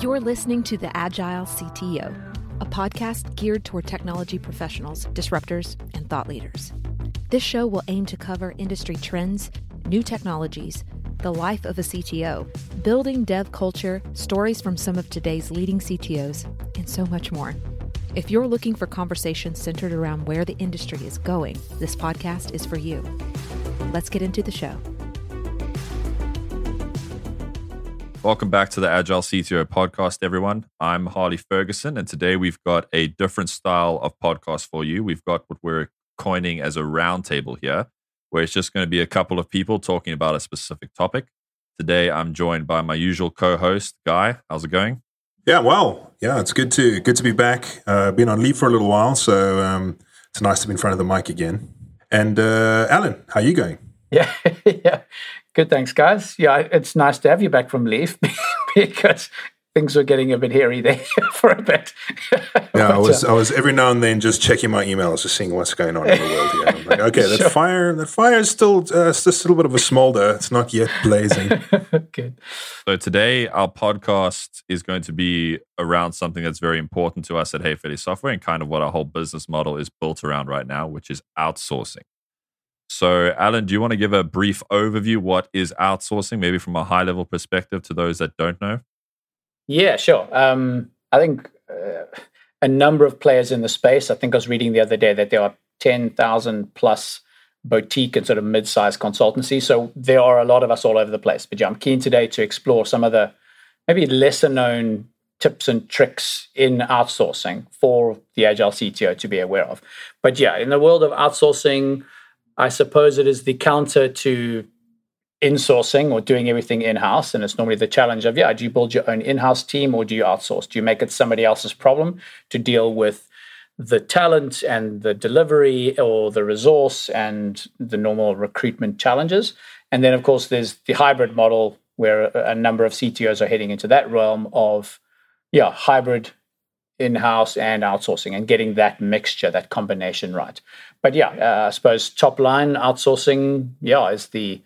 You're listening to The Agile CTO, a podcast geared toward technology professionals, disruptors, and thought leaders. This show will aim to cover industry trends, new technologies, the life of a CTO, building dev culture, stories from some of today's leading CTOs, and so much more. If you're looking for conversations centered around where the industry is going, this podcast is for you. Let's get into the show. Welcome back to the Agile CTO podcast, everyone. I'm Harley Ferguson, and today we've got a different style of podcast for you. We've got what we're coining as a roundtable here, where it's just going to be a couple of people talking about a specific topic. Today, I'm joined by my usual co-host, Guy. How's it going? Yeah, well, yeah, it's good to good to be back. Uh, been on leave for a little while, so um, it's nice to be in front of the mic again. And uh, Alan, how are you going? Yeah, yeah, good. Thanks, guys. Yeah, it's nice to have you back from leave because things were getting a bit hairy there for a bit. yeah, I was I was every now and then just checking my emails, just seeing what's going on in the world here. I'm like, okay, sure. that fire that fire is still uh, it's just a little bit of a smolder. It's not yet blazing. Good. So today our podcast is going to be around something that's very important to us at Haefele Software and kind of what our whole business model is built around right now, which is outsourcing. So, Alan, do you want to give a brief overview? What is outsourcing, maybe from a high level perspective to those that don't know? Yeah, sure. Um, I think uh, a number of players in the space. I think I was reading the other day that there are 10,000 plus boutique and sort of mid sized consultancies. So there are a lot of us all over the place. But yeah, I'm keen today to explore some of the maybe lesser known tips and tricks in outsourcing for the Agile CTO to be aware of. But yeah, in the world of outsourcing, I suppose it is the counter to insourcing or doing everything in house. And it's normally the challenge of, yeah, do you build your own in house team or do you outsource? Do you make it somebody else's problem to deal with the talent and the delivery or the resource and the normal recruitment challenges? And then, of course, there's the hybrid model where a number of CTOs are heading into that realm of, yeah, hybrid in-house and outsourcing and getting that mixture that combination right but yeah uh, i suppose top line outsourcing yeah is the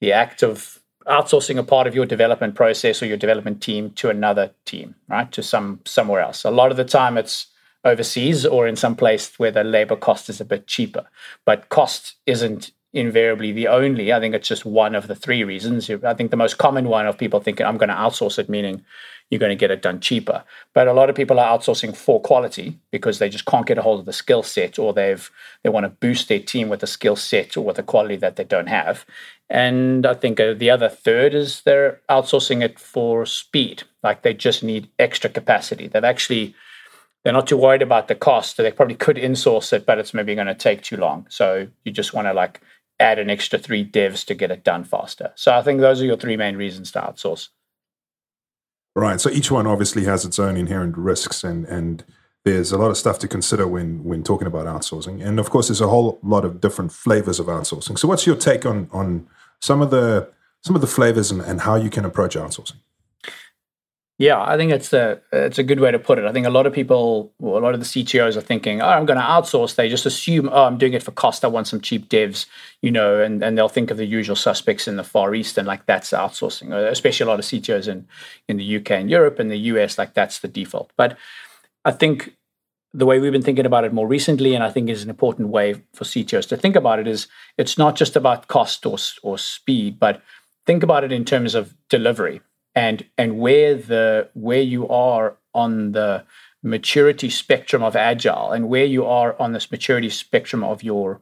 the act of outsourcing a part of your development process or your development team to another team, right? To some somewhere else. A lot of the time it's overseas or in some place where the labor cost is a bit cheaper. But cost isn't invariably the only. I think it's just one of the three reasons. I think the most common one of people thinking I'm going to outsource it, meaning you're going to get it done cheaper. But a lot of people are outsourcing for quality because they just can't get a hold of the skill set or they've they want to boost their team with a skill set or with a quality that they don't have. And I think uh, the other third is they're outsourcing it for speed. Like they just need extra capacity. They've actually they're not too worried about the cost. They probably could insource it, but it's maybe going to take too long. So you just want to like add an extra three devs to get it done faster. So I think those are your three main reasons to outsource. Right. So each one obviously has its own inherent risks and and there's a lot of stuff to consider when when talking about outsourcing. And of course there's a whole lot of different flavors of outsourcing. So what's your take on on some of the some of the flavors and, and how you can approach outsourcing? Yeah, I think it's a it's a good way to put it. I think a lot of people, well, a lot of the CTOs are thinking, "Oh, I'm going to outsource." They just assume, "Oh, I'm doing it for cost. I want some cheap devs," you know, and and they'll think of the usual suspects in the Far East and like that's outsourcing. Uh, especially a lot of CTOs in in the UK and Europe and the US, like that's the default. But I think the way we've been thinking about it more recently, and I think is an important way for CTOs to think about it, is it's not just about cost or or speed, but think about it in terms of delivery and and where the where you are on the maturity spectrum of agile and where you are on this maturity spectrum of your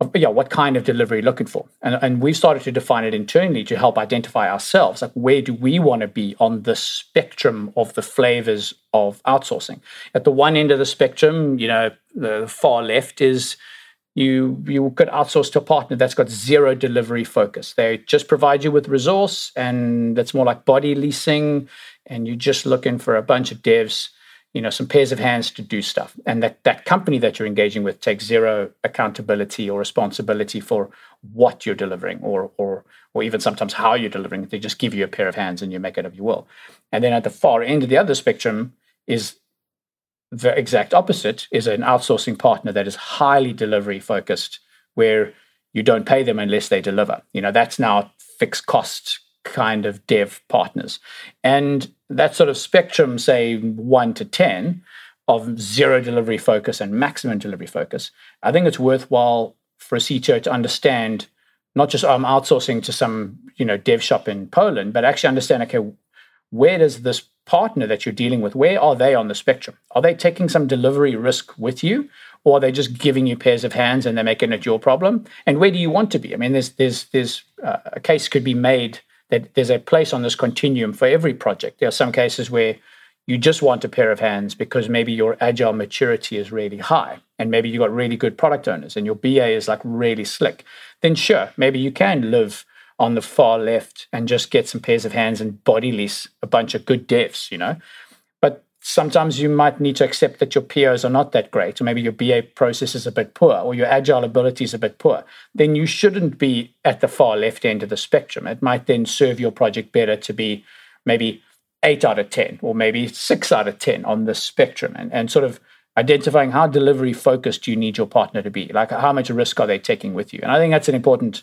of, yeah what kind of delivery you're looking for. And, and we've started to define it internally to help identify ourselves like where do we want to be on the spectrum of the flavors of outsourcing? At the one end of the spectrum you know the far left is you you could outsource to a partner that's got zero delivery focus. They just provide you with resource, and that's more like body leasing, and you're just looking for a bunch of devs, you know, some pairs of hands to do stuff. And that that company that you're engaging with takes zero accountability or responsibility for what you're delivering, or or or even sometimes how you're delivering. They just give you a pair of hands, and you make it of you will. And then at the far end of the other spectrum is the exact opposite is an outsourcing partner that is highly delivery focused, where you don't pay them unless they deliver. You know, that's now fixed cost kind of dev partners. And that sort of spectrum, say one to 10, of zero delivery focus and maximum delivery focus, I think it's worthwhile for a CTO to understand not just oh, I'm outsourcing to some you know dev shop in Poland, but actually understand okay, where does this partner that you're dealing with, where are they on the spectrum? Are they taking some delivery risk with you, or are they just giving you pairs of hands and they're making it your problem? And where do you want to be? I mean, there's there's there's uh, a case could be made that there's a place on this continuum for every project. There are some cases where you just want a pair of hands because maybe your agile maturity is really high and maybe you got really good product owners and your BA is like really slick, then sure, maybe you can live on the far left and just get some pairs of hands and body lease a bunch of good devs, you know. But sometimes you might need to accept that your POs are not that great, or maybe your BA process is a bit poor, or your agile ability is a bit poor. Then you shouldn't be at the far left end of the spectrum. It might then serve your project better to be maybe eight out of 10 or maybe six out of 10 on the spectrum and, and sort of identifying how delivery focused you need your partner to be. Like how much risk are they taking with you? And I think that's an important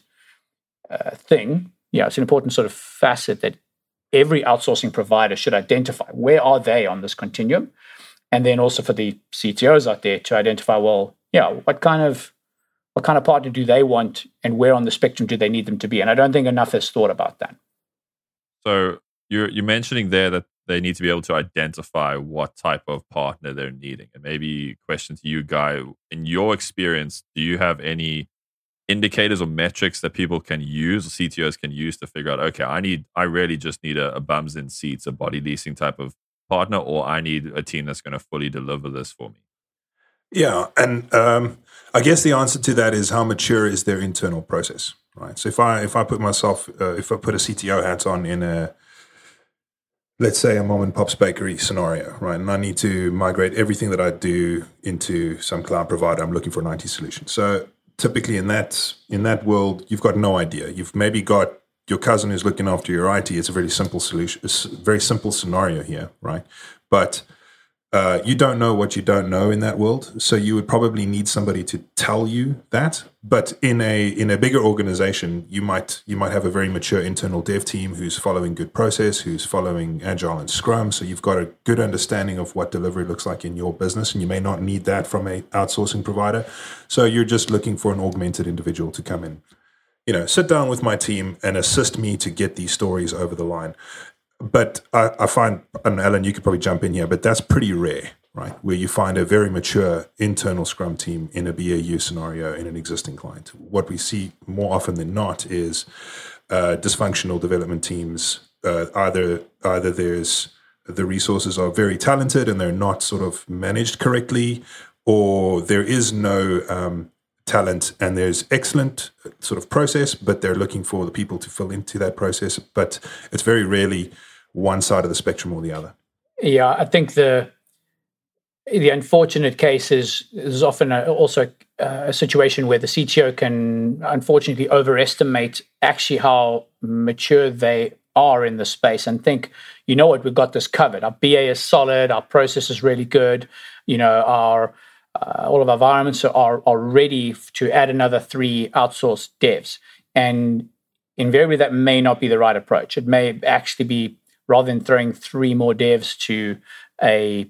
uh, thing. Yeah, it's an important sort of facet that every outsourcing provider should identify. Where are they on this continuum? And then also for the CTOs out there to identify, well, yeah, what kind of what kind of partner do they want and where on the spectrum do they need them to be? And I don't think enough is thought about that. So you're you're mentioning there that they need to be able to identify what type of partner they're needing. And maybe question to you, Guy, in your experience, do you have any indicators or metrics that people can use CTOs can use to figure out, okay, I need I really just need a, a bums in seats, a body leasing type of partner, or I need a team that's going to fully deliver this for me? Yeah, and um, I guess the answer to that is how mature is their internal process, right? So if I if I put myself uh, if I put a CTO hat on in a let's say a mom and pop's bakery scenario, right? And I need to migrate everything that I do into some cloud provider. I'm looking for an IT solution. So typically in that in that world, you've got no idea. You've maybe got your cousin who's looking after your IT. It's a very simple solution. It's a very simple scenario here, right? But uh, you don't know what you don't know in that world, so you would probably need somebody to tell you that. But in a in a bigger organization, you might you might have a very mature internal dev team who's following good process, who's following agile and Scrum. So you've got a good understanding of what delivery looks like in your business, and you may not need that from a outsourcing provider. So you're just looking for an augmented individual to come in you know, sit down with my team and assist me to get these stories over the line but I, I find, and Alan, you could probably jump in here, but that's pretty rare, right? Where you find a very mature internal Scrum team in a BAU scenario in an existing client. What we see more often than not is uh, dysfunctional development teams. Uh, either either there's the resources are very talented and they're not sort of managed correctly, or there is no um, talent and there's excellent sort of process, but they're looking for the people to fill into that process. But it's very rarely one side of the spectrum or the other. Yeah, I think the the unfortunate case is is often a, also a situation where the CTO can unfortunately overestimate actually how mature they are in the space and think, you know what, we've got this covered. Our BA is solid, our process is really good, you know, our uh, all of our environments are, are ready to add another three outsourced devs. And invariably, that may not be the right approach. It may actually be rather than throwing three more devs to a,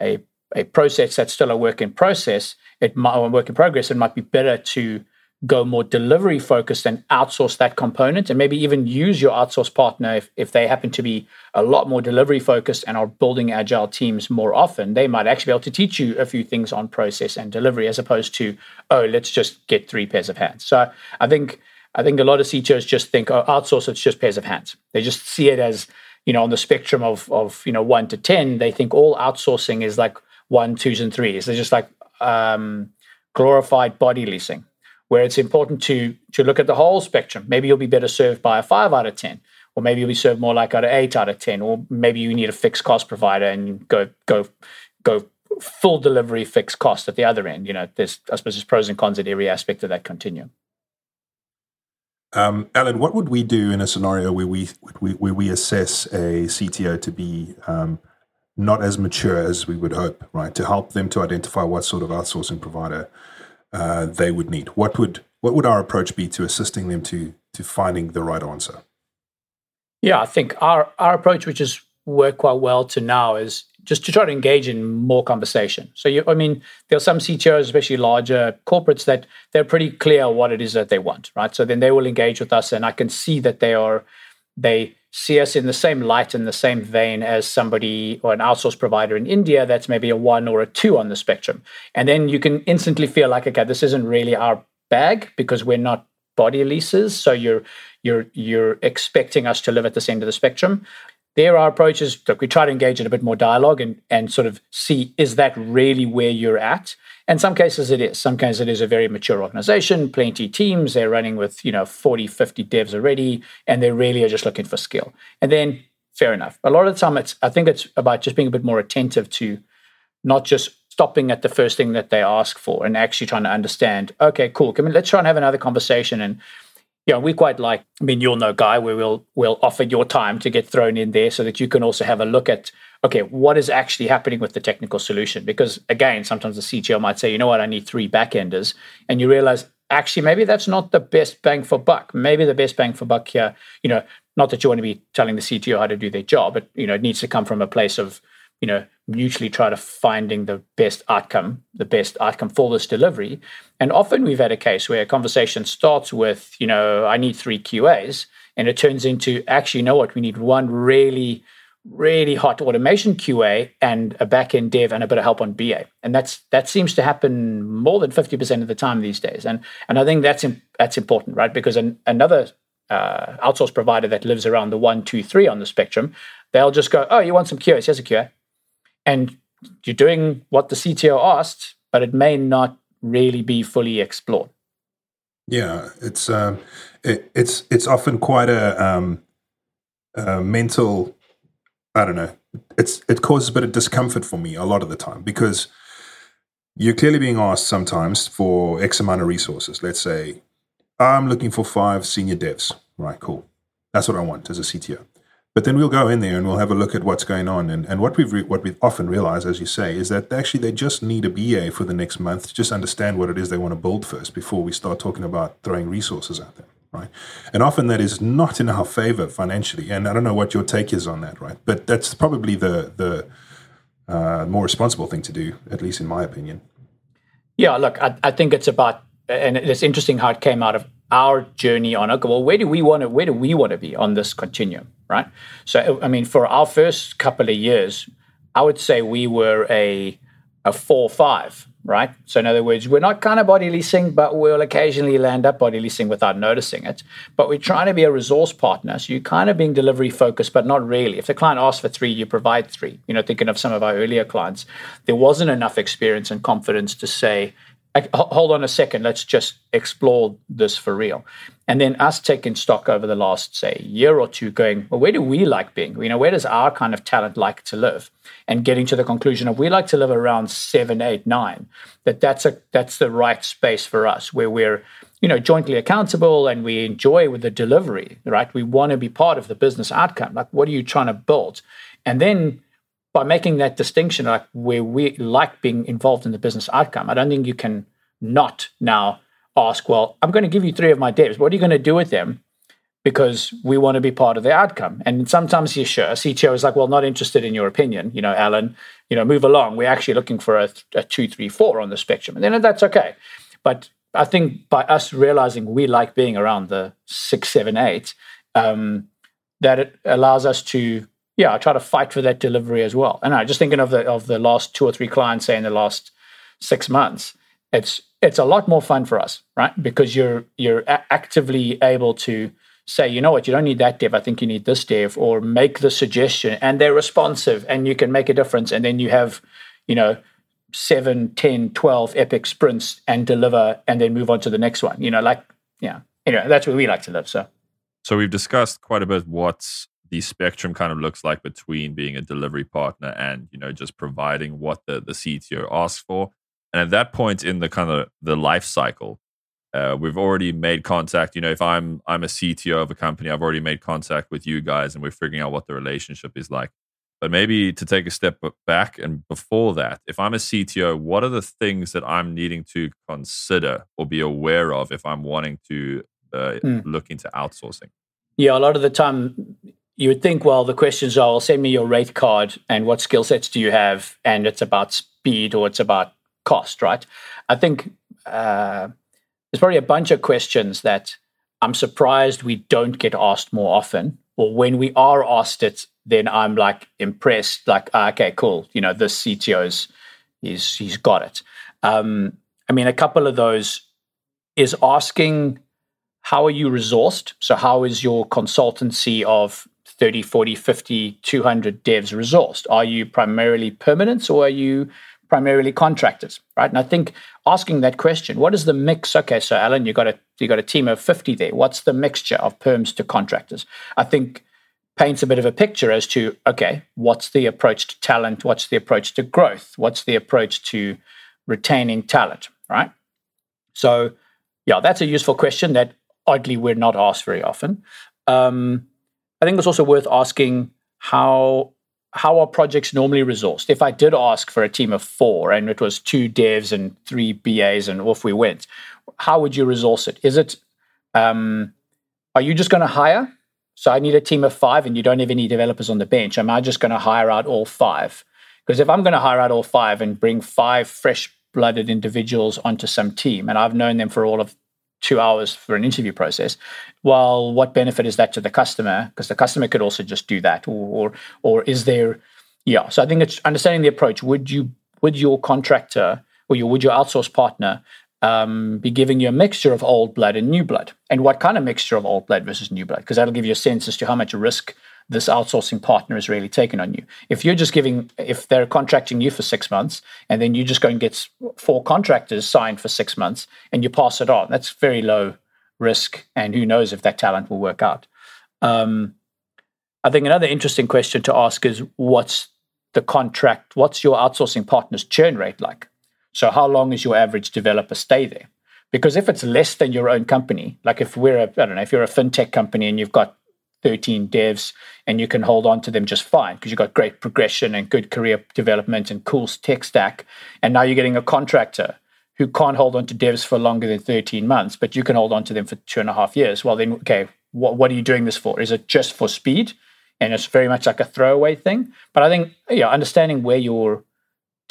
a, a process that's still a work in process, it might, or a work in progress, it might be better to go more delivery focused and outsource that component and maybe even use your outsource partner if, if they happen to be a lot more delivery focused and are building agile teams more often they might actually be able to teach you a few things on process and delivery as opposed to oh let's just get three pairs of hands. So i think i think a lot of ctos just think oh outsource it's just pairs of hands. They just see it as you know on the spectrum of of you know one to ten they think all outsourcing is like one twos and threes they're just like um glorified body leasing where it's important to to look at the whole spectrum. Maybe you'll be better served by a five out of ten, or maybe you'll be served more like at an eight out of ten, or maybe you need a fixed cost provider and go go go full delivery fixed cost at the other end. You know, there's I suppose there's pros and cons at every aspect of that continuum. Um, Alan, what would we do in a scenario where we where we assess a CTO to be um, not as mature as we would hope, right? To help them to identify what sort of outsourcing provider uh, they would need? What would what would our approach be to assisting them to to finding the right answer? Yeah, I think our our approach, which has worked quite well to now, is just to try to engage in more conversation. So, you, I mean, there are some CTOs, especially larger corporates, that they're pretty clear what it is that they want, right? So then they will engage with us, and I can see that they are they see us in the same light in the same vein as somebody or an outsource provider in India that's maybe a one or a two on the spectrum. And then you can instantly feel like, okay, this isn't really our bag because we're not body leases. So you're you're you're expecting us to live at this end of the spectrum there are approaches that we try to engage in a bit more dialogue and, and sort of see is that really where you're at? In some cases it is. Some cases it is a very mature organization plenty teams they're running with you know 40 50 devs already and they really are just looking for skill. And then fair enough. A lot of the time it's i think it's about just being a bit more attentive to not just stopping at the first thing that they ask for and actually trying to understand okay cool. Come on, let's try and have another conversation and yeah, we quite like. I mean, you'll know, Guy, we'll we'll offer your time to get thrown in there, so that you can also have a look at okay, what is actually happening with the technical solution? Because again, sometimes the CTO might say, you know what, I need three backenders, and you realize actually maybe that's not the best bang for buck. Maybe the best bang for buck here, you know, not that you want to be telling the CTO how to do their job, but you know, it needs to come from a place of you know mutually try to finding the best outcome the best outcome for this delivery. And often we've had a case where a conversation starts with you know i need three qas and it turns into actually you know what? We need one really really hot automation qa and a back-end dev and a bit of help on ba and that's that seems to happen more than 50% of the time these days. And and i think that's that's important right? Because an, another uh, outsource provider that lives around the one, two, three on the spectrum, they'll just go, "Oh, you want some QAs? Here's a QA and you're doing what the CTO asked, but it may not really be fully explored. Yeah, it's um, it, it's it's often quite a, um, a mental. I don't know. It's it causes a bit of discomfort for me a lot of the time because you're clearly being asked sometimes for X amount of resources. Let's say I'm looking for five senior devs. Right, cool. That's what I want as a CTO. But then we'll go in there and we'll have a look at what's going on. And, and what we've re- what we often realize, as you say, is that actually they just need a BA for the next month to just understand what it is they want to build first before we start talking about throwing resources at them, right? And often that is not in our favor financially. And I don't know what your take is on that, right? But that's probably the the uh, more responsible thing to do, at least in my opinion. Yeah, look, I, I think it's about, and it's interesting how it came out of our journey on okay Well, where do we want to where do we want to be on this continuum, right? So, I mean, for our first couple of years, I would say we were a a four five, right? So, in other words, we're not kind of body leasing, but we'll occasionally land up body leasing without noticing it. But we're trying to be a resource partner, so you're kind of being delivery focused, but not really. If the client asks for three, you provide three. You know, thinking of some of our earlier clients, there wasn't enough experience and confidence to say, hold on a second, let's just explore this for real. And then us taking stock over the last, say, year or two, going, well, where do we like being? You know, where does our kind of talent like to live? And getting to the conclusion of we like to live around seven, eight, nine. That that's a that's the right space for us, where we're, you know, jointly accountable and we enjoy with the delivery, right? We want to be part of the business outcome. Like, what are you trying to build? And then by making that distinction, like where we like being involved in the business outcome, I don't think you can not now ask, well, I'm going to give you three of my devs. What are you going to do with them? Because we want to be part of the outcome. And sometimes you're sure. CTO is like, well, not interested in your opinion, you know, Alan, you know, move along. We're actually looking for a, a two, three, four on the spectrum. And then that's okay. But I think by us realizing we like being around the six, seven, eight, um, that it allows us to yeah, I try to fight for that delivery as well. And I just thinking of the of the last two or three clients, say in the last six months, it's it's a lot more fun for us, right? Because you're you're a- actively able to say, you know what, you don't need that dev. I think you need this dev, or make the suggestion, and they're responsive, and you can make a difference. And then you have, you know, seven, 10, 12 epic sprints and deliver, and then move on to the next one. You know, like yeah, you anyway, that's where we like to live. So. So we've discussed quite a bit what's the spectrum kind of looks like between being a delivery partner and you know just providing what the the CTO asks for. And at that point in the kind of the life cycle, uh, we've already made contact. You know, if I'm I'm a CTO of a company, I've already made contact with you guys, and we're figuring out what the relationship is like. But maybe to take a step back and before that, if I'm a CTO, what are the things that I'm needing to consider or be aware of if I'm wanting to uh, mm. look into outsourcing? Yeah, a lot of the time you would think, well, the questions are, well, send me your rate card and what skill sets do you have, and it's about speed or it's about cost, right? I think uh, there's probably a bunch of questions that I'm surprised we don't get asked more often. Or when we are asked it, then I'm like impressed, like, ah, okay, cool. You know, this CTO's he's he's got it. Um, I mean, a couple of those is asking how are you resourced? So how is your consultancy of 30, 40, 50, 200 devs resourced? Are you primarily permanents or are you primarily contractors, right? And I think asking that question, what is the mix? Okay, so Alan, you got a you got a team of 50 there. What's the mixture of perms to contractors? I think paints a bit of a picture as to okay, what's the approach to talent? What's the approach to growth? What's the approach to retaining talent, right? So, yeah, that's a useful question that oddly we're not asked very often. Um, I think it's also worth asking how how are projects normally resourced? If I did ask for a team of four and it was two devs and three BAs and off we went, how would you resource it? Is it um, are you just going to hire? So I need a team of five and you don't have any developers on the bench. Am I just going to hire out all five? Because if I'm going to hire out all five and bring five fresh blooded individuals onto some team, and I've known them for all of two hours for an interview process. Well, what benefit is that to the customer? Because the customer could also just do that, or, or is there? Yeah, so I think it's understanding the approach. Would you would your contractor or your would your outsource partner um, be giving you a mixture of old blood and new blood, and what kind of mixture of old blood versus new blood? Because that'll give you a sense as to how much risk this outsourcing partner is really taking on you. If you're just giving, if they're contracting you for six months and then you just go and get four contractors signed for six months and you pass it on, that's very low risk. And who knows if that talent will work out. Um, I think another interesting question to ask is what's the contract, what's your outsourcing partner's churn rate like? So, how long is your average developer stay there? Because if it's less than your own company, like if we're a, I don't know, if you're a fintech company and you've got 13 devs and you can hold on to them just fine because you've got great progression and good career development and cool tech stack. And now you're getting a contractor who can't hold on to devs for longer than 13 months, but you can hold on to them for two and a half years. Well, then, okay, what, what are you doing this for? Is it just for speed? And it's very much like a throwaway thing. But I think, yeah, understanding where your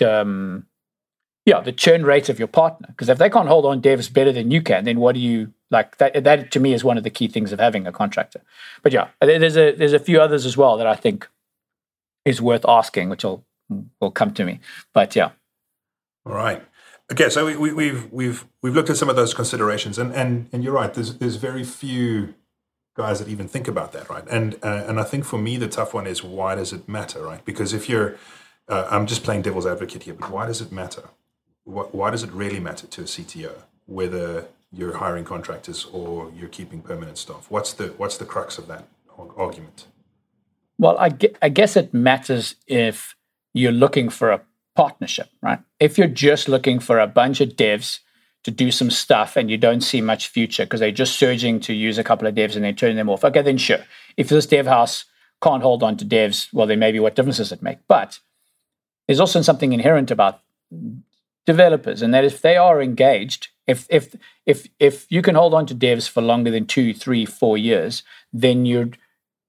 um, yeah, the churn rate of your partner. Because if they can't hold on devs better than you can, then what do you like? That that to me is one of the key things of having a contractor. But yeah, there's a there's a few others as well that I think is worth asking, which will will come to me. But yeah. All right. Okay, so we, we, we've we've we've looked at some of those considerations, and and and you're right. There's there's very few guys that even think about that, right? And uh, and I think for me the tough one is why does it matter, right? Because if you're uh, I'm just playing devil's advocate here, but why does it matter? Why does it really matter to a CTO whether you're hiring contractors or you're keeping permanent staff? What's the what's the crux of that argument? Well, I, I guess it matters if you're looking for a partnership, right? If you're just looking for a bunch of devs to do some stuff and you don't see much future because they're just surging to use a couple of devs and then turning them off, okay, then sure. If this dev house can't hold on to devs, well, then maybe what difference does it make? But there's also something inherent about developers, and that if they are engaged, if if if if you can hold on to devs for longer than two, three, four years, then you're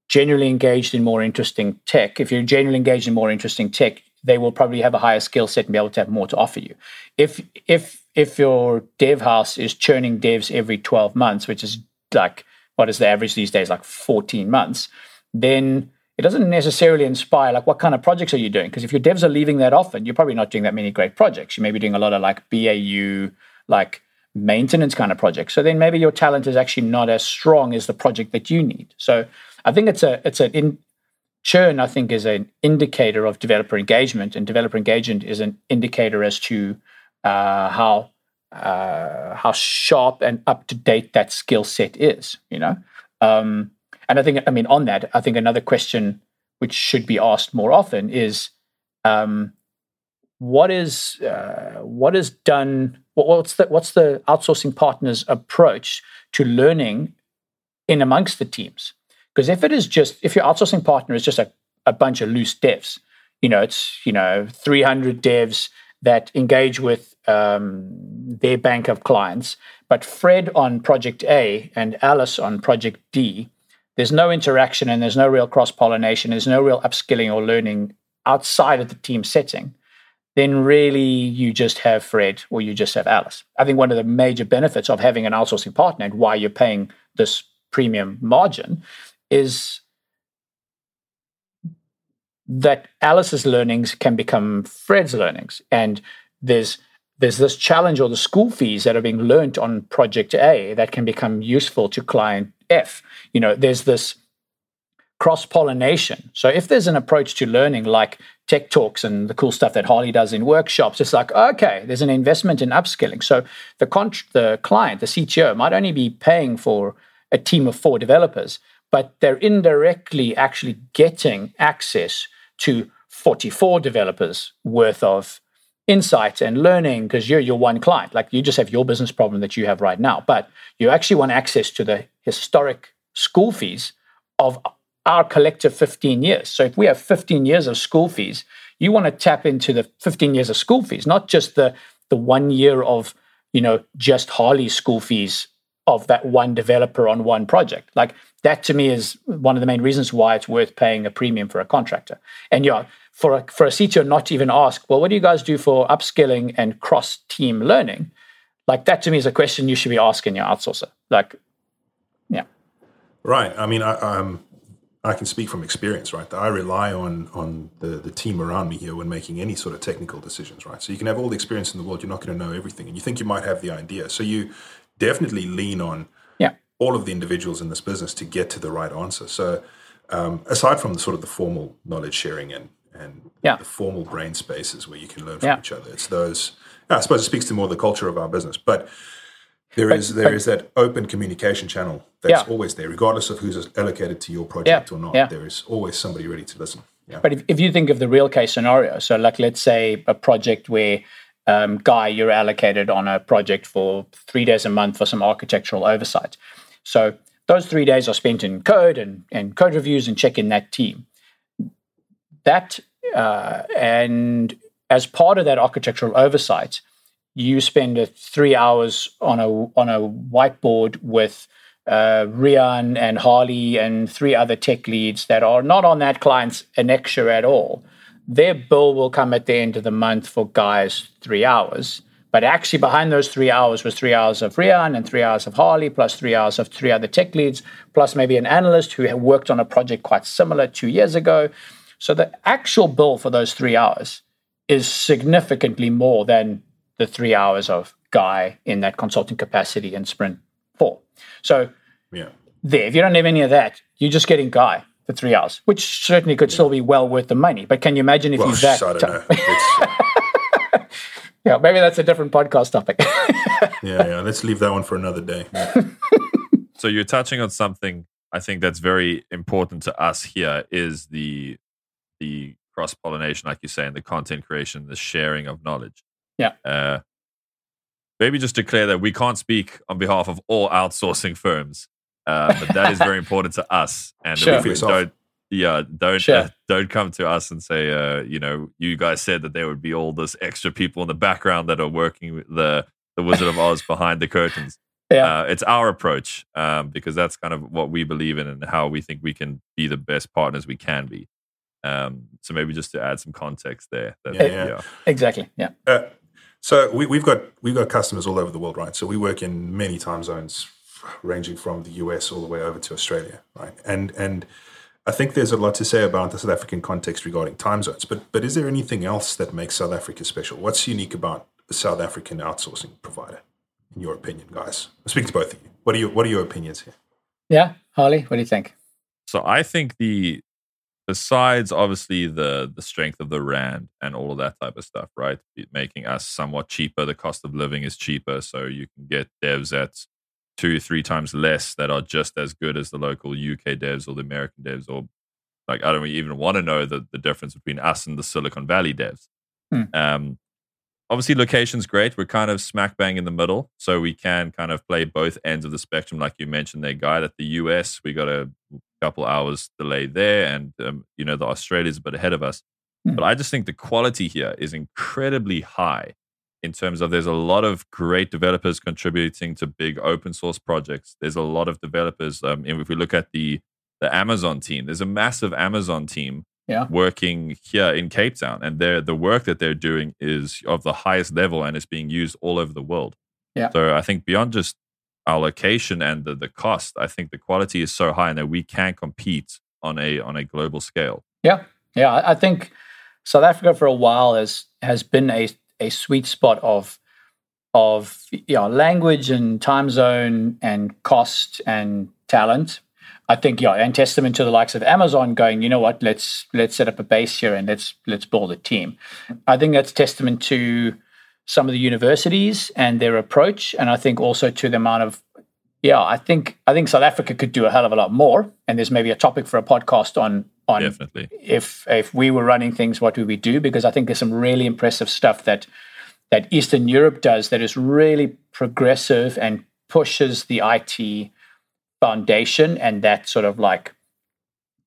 generally engaged in more interesting tech. If you're generally engaged in more interesting tech, they will probably have a higher skill set and be able to have more to offer you. If if if your dev house is churning devs every 12 months, which is like what is the average these days, like 14 months, then it doesn't necessarily inspire like what kind of projects are you doing? Because if your devs are leaving that often you're probably not doing that many great projects. You may be doing a lot of like bau like maintenance kind of projects. So then maybe your talent is actually not as strong as the project that you need. So i think it's a it's an in, churn i think is an indicator of developer engagement and developer engagement is an indicator as to uh, how uh, how sharp and up to date that skill set is you know? Um, and I think, I mean, on that, I think another question which should be asked more often is, um, what is uh, what is done? What's the what's the outsourcing partner's approach to learning in amongst the teams? Because if it is just if your outsourcing partner is just a, a bunch of loose devs, you know, it's you know 300 devs that engage with um, their bank of clients, but Fred on project A and Alice on project D there's no interaction and there's no real cross pollination, there's no real upskilling or learning outside of the team setting, then really you just have Fred or you just have Alice. I think one of the major benefits of having an outsourcing partner and why you're paying this premium margin is that Alice's learnings can become Fred's learnings. And there's there's this challenge or the school fees that are being learned on project A that can become useful to client F. You know, there's this cross pollination. So if there's an approach to learning like tech talks and the cool stuff that Harley does in workshops, it's like, okay, there's an investment in upskilling. So the con- the client, the CTO, might only be paying for a team of four developers, but they're indirectly actually getting access to 44 developers worth of insight and learning because you're your one client. Like you just have your business problem that you have right now, but you actually want access to the historic school fees of our collective 15 years. So if we have 15 years of school fees, you want to tap into the 15 years of school fees, not just the the one year of, you know, just Harley school fees of that one developer on one project. Like that to me is one of the main reasons why it's worth paying a premium for a contractor. And yeah, for a, for a CTO not to even ask, well, what do you guys do for upskilling and cross team learning? Like that to me is a question you should be asking your outsourcer. Like. Right. I mean, I, um, I can speak from experience, right? That I rely on on the, the team around me here when making any sort of technical decisions, right? So you can have all the experience in the world, you're not going to know everything, and you think you might have the idea. So you definitely lean on yeah. all of the individuals in this business to get to the right answer. So um, aside from the sort of the formal knowledge sharing and and yeah. the formal brain spaces where you can learn from yeah. each other, it's those. I suppose it speaks to more the culture of our business, but there but, is there but, is that open communication channel that's always there, regardless of who's allocated to your project or not. There is always somebody ready to listen. But if, if you think of the real case scenario, so like let's say a project where um, guy, you're allocated on a project for three days a month for some architectural oversight. So those three days are spent in code and, and code reviews and checking that team. That uh, and as part of that architectural oversight, you spend three hours on a on a whiteboard with uh, Rian and Harley and three other tech leads that are not on that client's annexure at all their bill will come at the end of the month for guys three hours. But actually, behind those three hours was three hours of Rian and three hours of Harley, plus three hours of three other tech leads, plus maybe an analyst who had worked on a project quite similar two years ago. So the actual bill for those three hours is significantly more than the three hours of Guy in that consulting capacity in Sprint 4. So yeah. there, if you don't have any of that, you're just getting Guy for three hours, which certainly could yeah. still be well worth the money. But can you imagine if well, he's that? I don't know. Uh, yeah, maybe that's a different podcast topic. yeah, yeah. Let's leave that one for another day. so you're touching on something I think that's very important to us here is the the cross pollination, like you say, and the content creation, the sharing of knowledge. Yeah. Uh, maybe just declare that we can't speak on behalf of all outsourcing firms. Uh, but that is very important to us. And sure. we don't, yeah, don't sure. uh, don't come to us and say, uh, you know, you guys said that there would be all this extra people in the background that are working the the Wizard of Oz behind the curtains. Yeah. Uh, it's our approach um, because that's kind of what we believe in and how we think we can be the best partners we can be. Um, so maybe just to add some context there. That, yeah, yeah. yeah, exactly. Yeah. Uh, so we, we've got we've got customers all over the world, right? So we work in many time zones ranging from the US all the way over to Australia, right? And and I think there's a lot to say about the South African context regarding time zones. But but is there anything else that makes South Africa special? What's unique about the South African outsourcing provider, in your opinion, guys? I speak to both of you. What are your what are your opinions here? Yeah, Harley, what do you think? So I think the besides obviously the the strength of the rand and all of that type of stuff, right? Making us somewhat cheaper. The cost of living is cheaper, so you can get devs at two, three times less that are just as good as the local UK devs or the American devs, or like I don't even want to know the, the difference between us and the Silicon Valley devs. Hmm. Um, obviously, location's great. We're kind of smack bang in the middle, so we can kind of play both ends of the spectrum, like you mentioned there, guy. that the US, we got a couple hours delay there, and um, you know the Australia's a bit ahead of us. Hmm. But I just think the quality here is incredibly high in terms of there's a lot of great developers contributing to big open source projects. There's a lot of developers. Um, and if we look at the the Amazon team. There's a massive Amazon team Yeah. working here in Cape Town, and they're, the work that they're doing is of the highest level and is being used all over the world. Yeah. So I think beyond just our location and the, the cost, I think the quality is so high and that we can compete on a on a global scale. Yeah, yeah. I think South Africa for a while has has been a a sweet spot of of you know, language and time zone and cost and talent. I think yeah, and testament to the likes of Amazon going, you know what, let's let's set up a base here and let's let's build a team. I think that's testament to some of the universities and their approach, and I think also to the amount of yeah, I think I think South Africa could do a hell of a lot more. And there's maybe a topic for a podcast on on Definitely. if if we were running things, what would we do? Because I think there's some really impressive stuff that that Eastern Europe does that is really progressive and pushes the IT foundation and that sort of like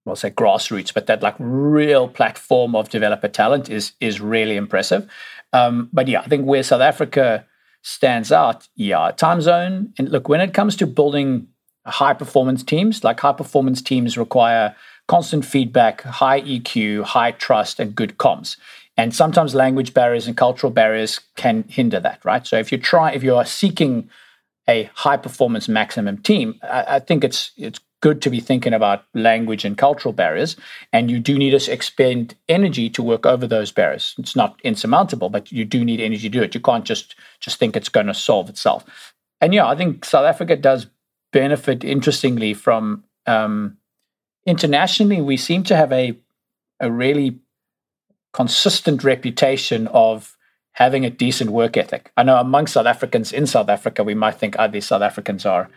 well say grassroots, but that like real platform of developer talent is is really impressive. Um, but yeah, I think where South Africa stands out, yeah, time zone. And look, when it comes to building high performance teams, like high performance teams require constant feedback, high EQ, high trust, and good comms. And sometimes language barriers and cultural barriers can hinder that, right? So if you try, if you are seeking a high performance maximum team, I, I think it's it's good to be thinking about language and cultural barriers. And you do need to expend energy to work over those barriers. It's not insurmountable, but you do need energy to do it. You can't just just think it's going to solve itself. And yeah, I think South Africa does benefit interestingly from um, internationally. We seem to have a a really consistent reputation of having a decent work ethic. I know among South Africans in South Africa, we might think, oh, these South Africans are,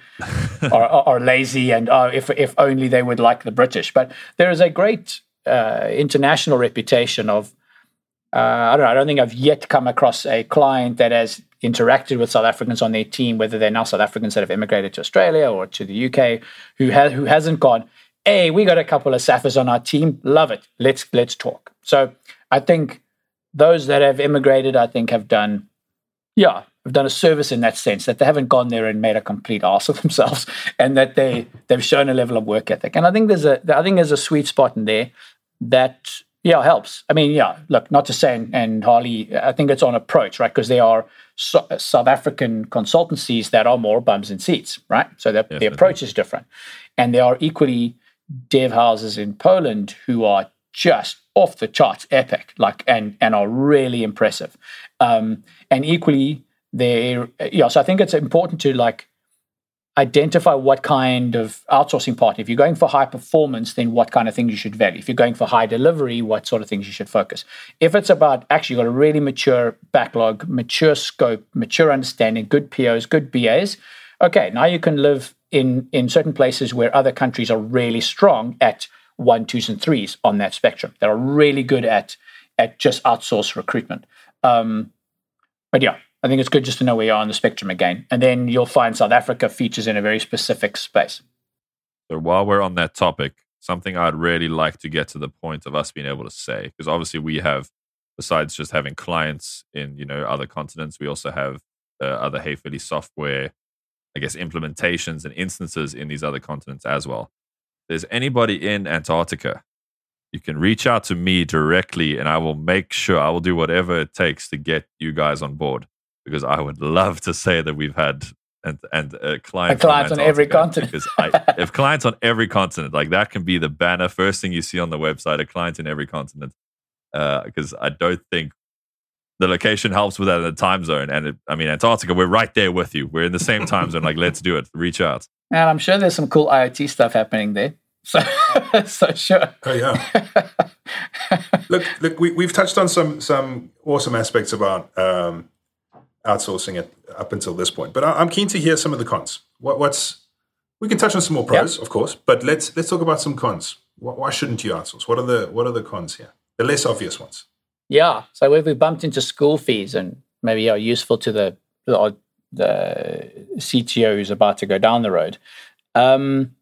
are, are lazy and oh, if, if only they would like the British. But there is a great uh, international reputation of, uh, I don't know, I don't think I've yet come across a client that has interacted with South Africans on their team, whether they're now South Africans that have immigrated to Australia or to the UK, who, ha- who hasn't gone, hey, we got a couple of Saffers on our team, love it, let's, let's talk. So I think those that have immigrated, I think, have done, yeah, have done a service in that sense that they haven't gone there and made a complete ass of themselves, and that they they've shown a level of work ethic. And I think there's a I think there's a sweet spot in there that yeah helps. I mean, yeah, look, not to say and, and Harley, I think it's on approach, right? Because there are so, uh, South African consultancies that are more bums and seats, right? So the, the approach is different, and there are equally dev houses in Poland who are just off the charts epic like and and are really impressive. Um and equally they yeah so i think it's important to like identify what kind of outsourcing partner. If you're going for high performance then what kind of things you should value? If you're going for high delivery what sort of things you should focus? If it's about actually got a really mature backlog mature scope mature understanding good pos good bas okay now you can live in in certain places where other countries are really strong at one, twos, and threes on that spectrum that are really good at at just outsource recruitment. Um, but yeah, I think it's good just to know where you are on the spectrum again, and then you'll find South Africa features in a very specific space. So while we're on that topic, something I'd really like to get to the point of us being able to say, because obviously we have, besides just having clients in you know other continents, we also have uh, other Haefele software, I guess implementations and instances in these other continents as well there's anybody in Antarctica, you can reach out to me directly and I will make sure I will do whatever it takes to get you guys on board because I would love to say that we've had and and a client, a client on every continent. because I, if clients on every continent, like that can be the banner first thing you see on the website, a client in every continent. Because uh, I don't think the location helps with that in the time zone. And it, I mean, Antarctica, we're right there with you. We're in the same time zone. Like, let's do it. Reach out. And I'm sure there's some cool IoT stuff happening there. So, so sure. Oh yeah. look, look, we, we've touched on some some awesome aspects about um, outsourcing it up until this point, but I, am keen to hear some of the cons. What, what's we can touch on some more pros, of course, but let's let's talk about some cons. Why, why shouldn't you outsource? What are the what are the cons here? The less obvious ones. Yeah. So if we bumped into school fees and maybe are useful to the the, the CTO who's about to go down the road. Um,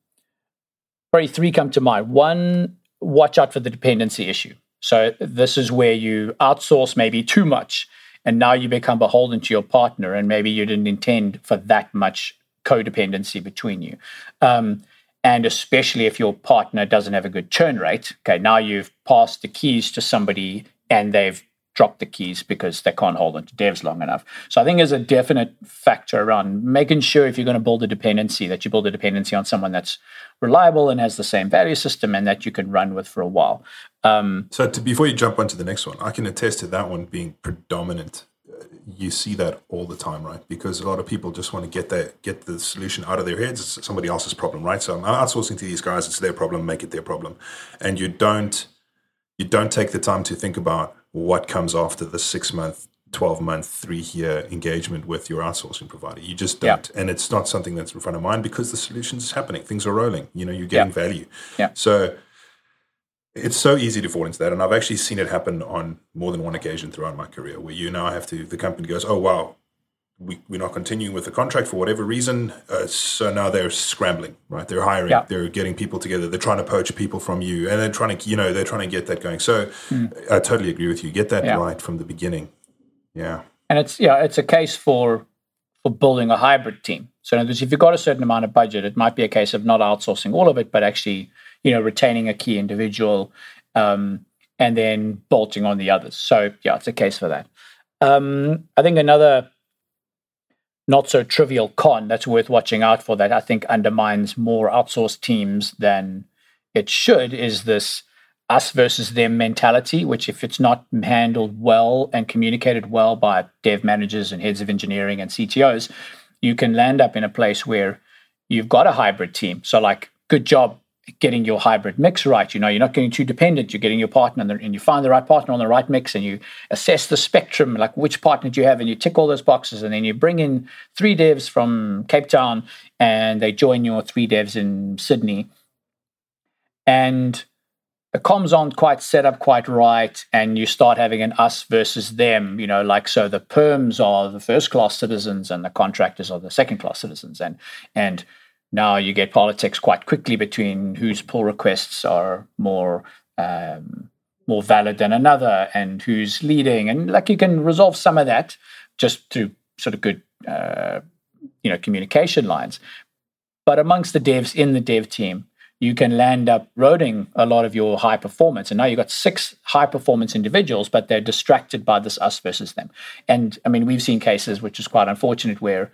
probably three come to mind. One, watch out for the dependency issue. So this is where you outsource maybe too much, and now you become beholden to your partner, and maybe you didn't intend for that much codependency between you. Um, and especially if your partner doesn't have a good churn rate. Okay, now you've passed the keys to somebody and they've dropped the keys because they can't hold onto devs long enough. So I think there's a definite factor around making sure if you're going to build a dependency that you build a dependency on someone that's reliable and has the same value system and that you can run with for a while. Um, so to, before you jump onto the next one, I can attest to that one being predominant. You see that all the time, right? Because a lot of people just want to get that get the solution out of their heads. It's somebody else's problem, right? So I'm outsourcing to these guys. It's their problem. Make it their problem, and you don't you don't take the time to think about what comes after the six month 12 month, three year engagement with your outsourcing provider. You just don't. Yeah. And it's not something that's in front of mind because the solution is happening. Things are rolling. You know, you're getting yeah. value. Yeah. So it's so easy to fall into that. And I've actually seen it happen on more than one occasion throughout my career where you now have to, the company goes, oh, wow, we, we're not continuing with the contract for whatever reason. Uh, so now they're scrambling, right? They're hiring, yeah. they're getting people together, they're trying to poach people from you, and they're trying to, you know, they're trying to get that going. So mm. I totally agree with you. Get that yeah. right from the beginning. Yeah. And it's, yeah, it's a case for, for building a hybrid team. So in other words, if you've got a certain amount of budget, it might be a case of not outsourcing all of it, but actually, you know, retaining a key individual um, and then bolting on the others. So yeah, it's a case for that. Um, I think another not so trivial con that's worth watching out for that I think undermines more outsourced teams than it should is this us versus them mentality, which, if it's not handled well and communicated well by dev managers and heads of engineering and CTOs, you can land up in a place where you've got a hybrid team. So, like, good job getting your hybrid mix right. You know, you're not getting too dependent. You're getting your partner, and, the, and, you find the right partner on the right mix, and you assess the spectrum, like which partner do you have, and you tick all those boxes, and then you bring in three devs from Cape Town, and they join your three devs in Sydney, and the comms aren't quite set up quite right, and you start having an us versus them. You know, like so the perms are the first class citizens, and the contractors are the second class citizens, and and now you get politics quite quickly between whose pull requests are more um, more valid than another and who's leading and like you can resolve some of that just through sort of good uh, you know communication lines but amongst the devs in the dev team you can land up roading a lot of your high performance. And now you've got six high performance individuals, but they're distracted by this us versus them. And I mean, we've seen cases, which is quite unfortunate, where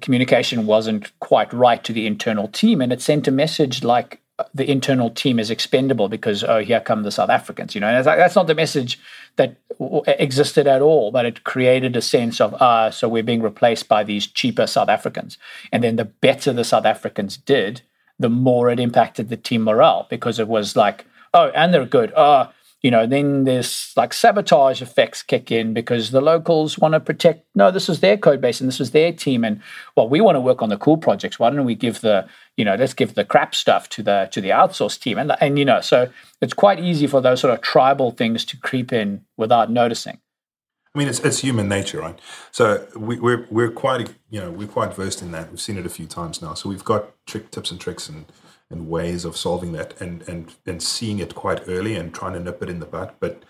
communication wasn't quite right to the internal team, and it sent a message like uh, the internal team is expendable because oh here come the South Africans, you know, and that's not the message that existed at all, but it created a sense of ah, so we're being replaced by these cheaper South Africans, and then the better the South Africans did, the more it impacted the team morale because it was like oh, and they're good, oh you know, then there's like sabotage effects kick in because the locals want to protect. No, this is their code base and this is their team, and well, we want to work on the cool projects. Why don't we give the, you know, let's give the crap stuff to the to the outsourced team, and and you know, so it's quite easy for those sort of tribal things to creep in without noticing. I mean, it's, it's human nature, right? So we, we're we're quite you know we're quite versed in that. We've seen it a few times now. So we've got trick tips and tricks and and ways of solving that and and and seeing it quite early and trying to nip it in the bud. But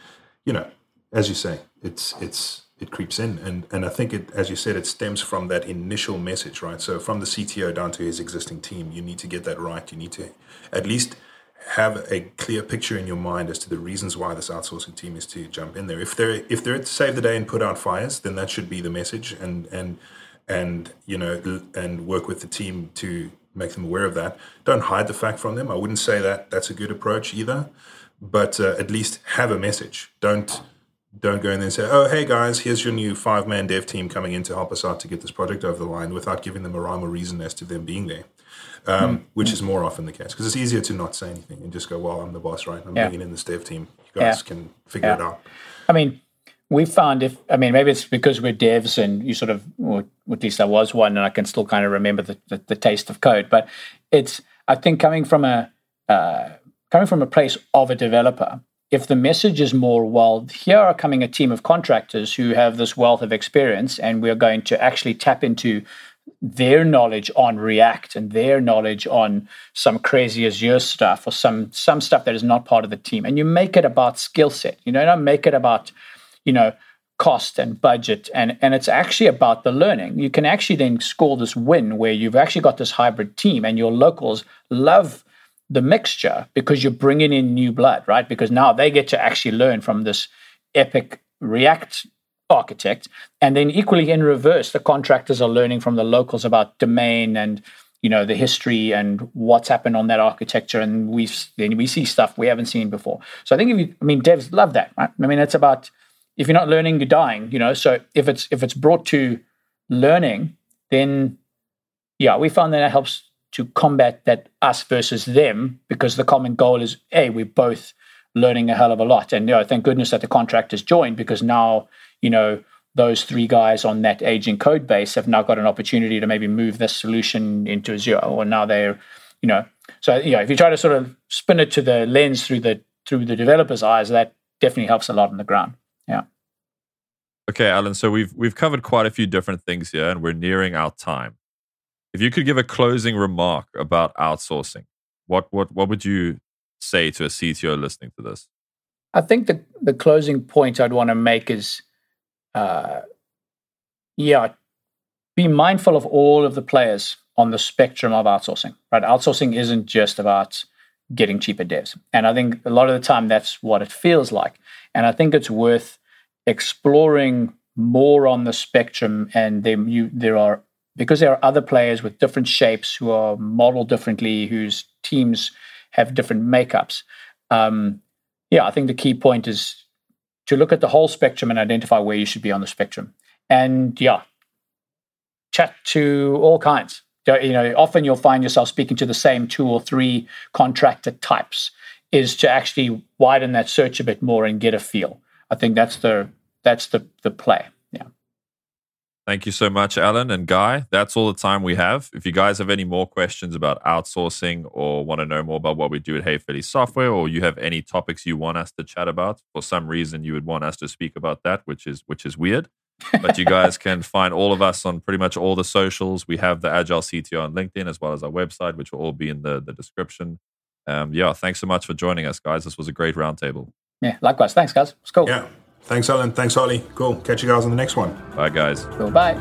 you know as you say it's it's it creeps in. And and i think it as you said it stems from that initial message right? So from the cto down to his existing team you need to get that right. You need to at least have a clear picture in your mind as to the reasons why this outsourcing team is to jump in there. If they're if they're to save the day and put out fires then that should be the message. And and and you know and work with the team to make them aware of that. Don't hide the fact from them. I wouldn't say that that's a good approach either, but uh, at least have a message. Don't don't go in there and say, "Oh, hey guys, here's your new five man dev team coming in to help us out to get this project over the line," without giving them a rhyme or reason as to them being there. Um, mm Which is more often the case because it's easier to not say anything and just go, "Well, I'm the boss, right? I'm yeah. bringing in this dev team. You guys yeah. can figure yeah. it out." I mean, we found if I mean maybe it's because we're devs and you sort of at least I was one and I can still kind of remember the, the, the taste of code. But it's I think coming from a uh, coming from a place of a developer, if the message is more well, here are coming a team of contractors who have this wealth of experience, and we're going to actually tap into their knowledge on React and their knowledge on some crazy Azure stuff or some some stuff that is not part of the team, and you make it about skill set. You know, don't make it about you know, cost and budget and and it's actually about the learning. You can actually then score this win where you've actually got this hybrid team and your locals love the mixture because you're bringing in new blood right? Because now they get to actually learn from this epic react architect. And then equally in reverse the contractors are learning from the locals about domain and you know the history and what's happened on that architecture. And we we see stuff we haven't seen before. So i think if you i mean devs love that right? I mean it's about if you're not learning you're dying you know? So if it's if it's brought to learning then yeah we found that it helps to combat that us versus them because the common goal is hey we're both learning a hell of a lot. And you know thank goodness that the contractors joined because now you know those three guys on that aging code base have now got an opportunity to maybe move this solution into Azure, or now they're, you know, so yeah, if you try to sort of spin it to the lens through the through the developer's eyes, that definitely helps a lot on the ground. Yeah. Okay, Alan. So we've we've covered quite a few different things here, and we're nearing our time. If you could give a closing remark about outsourcing, what what what would you say to a CTO listening to this? I think the the closing point I'd want to make is uh, yeah, be mindful of all of the players on the spectrum of outsourcing. Right, outsourcing isn't just about getting cheaper devs, and I think a lot of the time that's what it feels like. And I think it's worth exploring more on the spectrum. And there, you, there are because there are other players with different shapes who are modeled differently, whose teams have different makeups. Um, yeah, I think the key point is to look at the whole spectrum and identify where you should be on the spectrum. And yeah, chat to all kinds. You know, often you'll find yourself speaking to the same two or three contractor types. Is to actually widen that search a bit more and get a feel. I think that's the that's the the play. Yeah. Thank you so much, Alan and Guy. That's all the time we have. If you guys have any more questions about outsourcing or want to know more about what we do at Haefele Software, or you have any topics you want us to chat about, for some reason you would want us to speak about that, which is which is weird. But you guys can find all of us on pretty much all the socials. We have the Agile CTO on LinkedIn as well as our website, which will all be in the, the description. Um, yeah, thanks so much for joining us, guys. This was a great roundtable. Yeah, likewise. Thanks, guys. It's cool. Yeah. Thanks, Alan. Thanks, Ollie. Cool. Catch you guys on the next one. Bye, guys. Cool. Bye.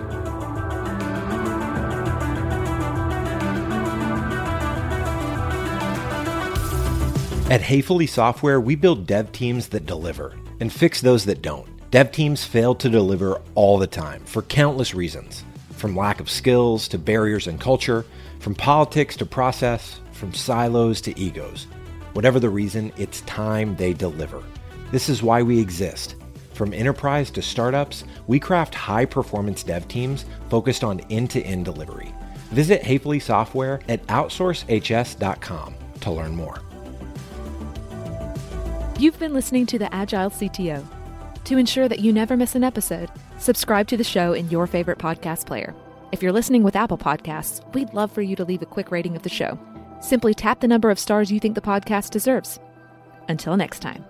At Haefele Software, we build dev teams that deliver and fix those that don't. Dev teams fail to deliver all the time for countless reasons from lack of skills to barriers in culture, from politics to process, from silos to egos. Whatever the reason, it's time they deliver. This is why we exist from enterprise to startups, we craft high performance dev teams focused on end to end delivery. Visit Haefele Software at outsourcehs.com to learn more. You've been listening to the Agile CTO. To ensure that you never miss an episode, subscribe to the show in your favorite podcast player. If you're listening with Apple Podcasts, we'd love for you to leave a quick rating of the show. Simply tap the number of stars you think the podcast deserves. Until next time.